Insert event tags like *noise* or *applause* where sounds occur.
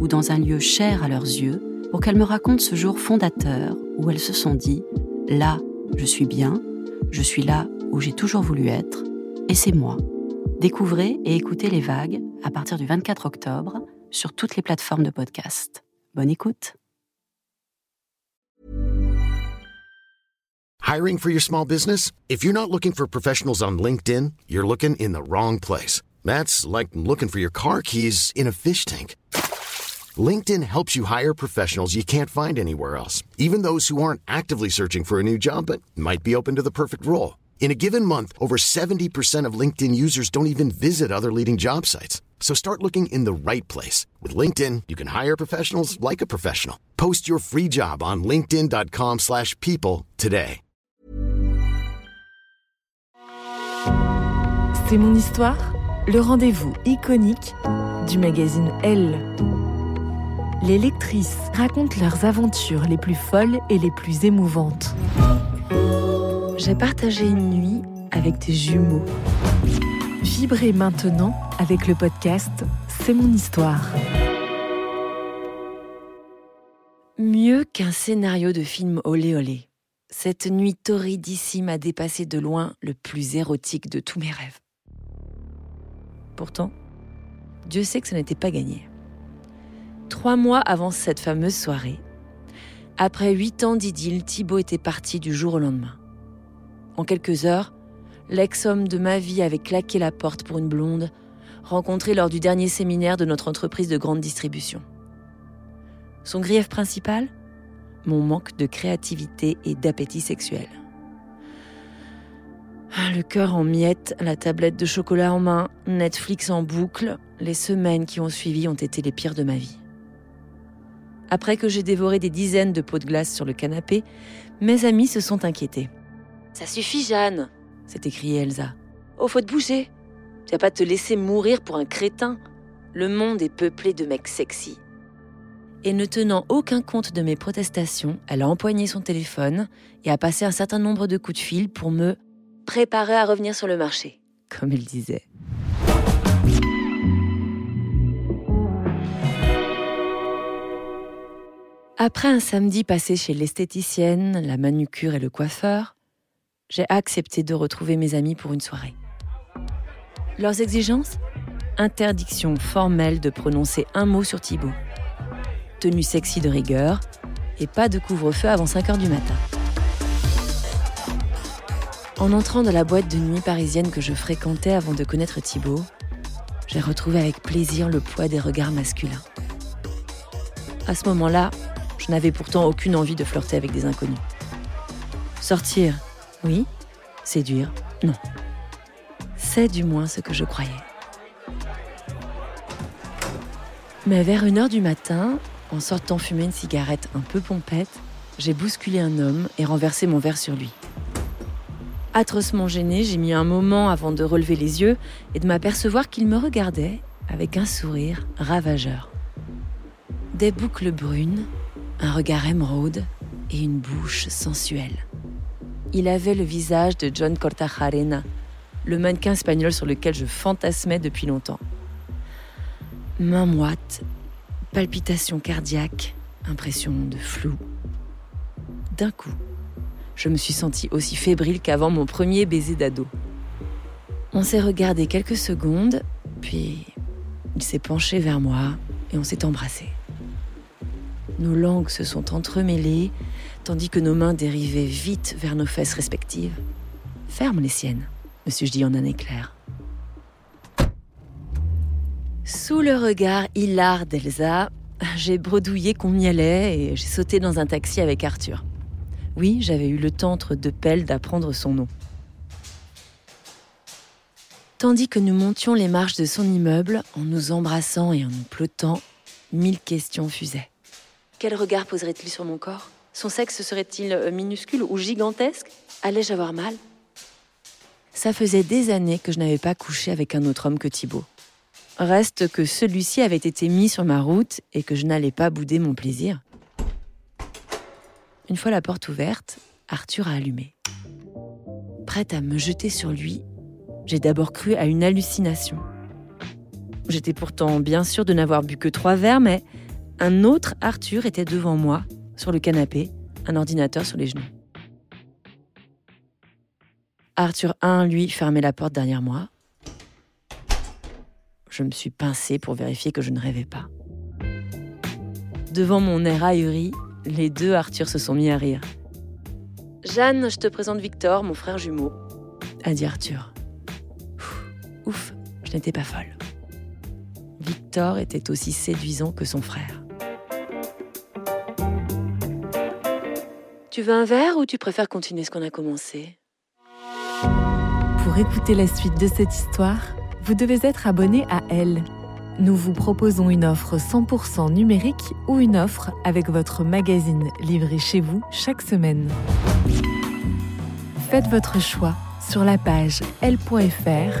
ou dans un lieu cher à leurs yeux pour qu'elles me racontent ce jour fondateur où elles se sont dit ⁇ Là, je suis bien, je suis là où j'ai toujours voulu être, et c'est moi. Découvrez et écoutez les vagues à partir du 24 octobre sur toutes les plateformes de podcast. Bonne écoute. Hiring for your small business? If you're not looking for professionals on LinkedIn, you're looking in the wrong place. That's like looking for your car keys in a fish tank. LinkedIn helps you hire professionals you can't find anywhere else, even those who aren't actively searching for a new job but might be open to the perfect role. In a given month, over 70% of LinkedIn users don't even visit other leading job sites. So start looking in the right place. With LinkedIn, you can hire professionals like a professional. Post your free job on linkedin.com slash people today. C'est mon histoire, le rendez-vous iconique du magazine Elle. Les lectrices racontent leurs aventures les plus folles et les plus émouvantes. J'ai partagé une nuit avec des jumeaux. Vibrez maintenant avec le podcast C'est mon histoire. Mieux qu'un scénario de film olé olé, cette nuit torridissime a dépassé de loin le plus érotique de tous mes rêves. Pourtant, Dieu sait que ce n'était pas gagné. Trois mois avant cette fameuse soirée, après huit ans d'idylle, Thibaut était parti du jour au lendemain. En quelques heures, l'ex-homme de ma vie avait claqué la porte pour une blonde, rencontrée lors du dernier séminaire de notre entreprise de grande distribution. Son grief principal? Mon manque de créativité et d'appétit sexuel. Ah, le cœur en miettes, la tablette de chocolat en main, Netflix en boucle, les semaines qui ont suivi ont été les pires de ma vie. Après que j'ai dévoré des dizaines de pots de glace sur le canapé, mes amis se sont inquiétés. Ça suffit, Jeanne, s'est écriée Elsa. Oh, faut te bouger. Tu vas pas te laisser mourir pour un crétin. Le monde est peuplé de mecs sexy. Et ne tenant aucun compte de mes protestations, elle a empoigné son téléphone et a passé un certain nombre de coups de fil pour me préparer à revenir sur le marché, *laughs* comme elle disait. Après un samedi passé chez l'esthéticienne, la manucure et le coiffeur, j'ai accepté de retrouver mes amis pour une soirée. Leurs exigences? Interdiction formelle de prononcer un mot sur Thibaut. Tenue sexy de rigueur et pas de couvre-feu avant 5 heures du matin. En entrant dans la boîte de nuit parisienne que je fréquentais avant de connaître Thibaut, j'ai retrouvé avec plaisir le poids des regards masculins. À ce moment-là, je n'avais pourtant aucune envie de flirter avec des inconnus. Sortir, oui. Séduire, non. C'est du moins ce que je croyais. Mais vers une heure du matin, en sortant fumer une cigarette un peu pompette, j'ai bousculé un homme et renversé mon verre sur lui. Atrocement gêné, j'ai mis un moment avant de relever les yeux et de m'apercevoir qu'il me regardait avec un sourire ravageur. Des boucles brunes, un regard émeraude et une bouche sensuelle. Il avait le visage de John Cortajarena, le mannequin espagnol sur lequel je fantasmais depuis longtemps. Main moite, palpitations cardiaques, impression de flou. D'un coup, je me suis sentie aussi fébrile qu'avant mon premier baiser d'ado. On s'est regardé quelques secondes, puis il s'est penché vers moi et on s'est embrassé. Nos langues se sont entremêlées, tandis que nos mains dérivaient vite vers nos fesses respectives. Ferme les siennes, me suis-je dit en un éclair. Sous le regard hilar d'Elsa, j'ai bredouillé qu'on y allait et j'ai sauté dans un taxi avec Arthur. Oui, j'avais eu le temps entre deux pelles d'apprendre son nom. Tandis que nous montions les marches de son immeuble, en nous embrassant et en nous plottant, mille questions fusaient. Quel regard poserait-il sur mon corps? Son sexe serait-il euh, minuscule ou gigantesque? Allais-je avoir mal? Ça faisait des années que je n'avais pas couché avec un autre homme que Thibault. Reste que celui-ci avait été mis sur ma route et que je n'allais pas bouder mon plaisir. Une fois la porte ouverte, Arthur a allumé. Prête à me jeter sur lui, j'ai d'abord cru à une hallucination. J'étais pourtant bien sûre de n'avoir bu que trois verres, mais un autre Arthur était devant moi, sur le canapé, un ordinateur sur les genoux. Arthur 1, lui, fermait la porte derrière moi, je me suis pincée pour vérifier que je ne rêvais pas. Devant mon air ahuri, les deux Arthur se sont mis à rire. Jeanne, je te présente Victor, mon frère jumeau, a dit Arthur. Ouf, je n'étais pas folle. Victor était aussi séduisant que son frère. Tu veux un verre ou tu préfères continuer ce qu'on a commencé? Pour écouter la suite de cette histoire, vous devez être abonné à Elle. Nous vous proposons une offre 100% numérique ou une offre avec votre magazine livré chez vous chaque semaine. Faites votre choix sur la page l.fr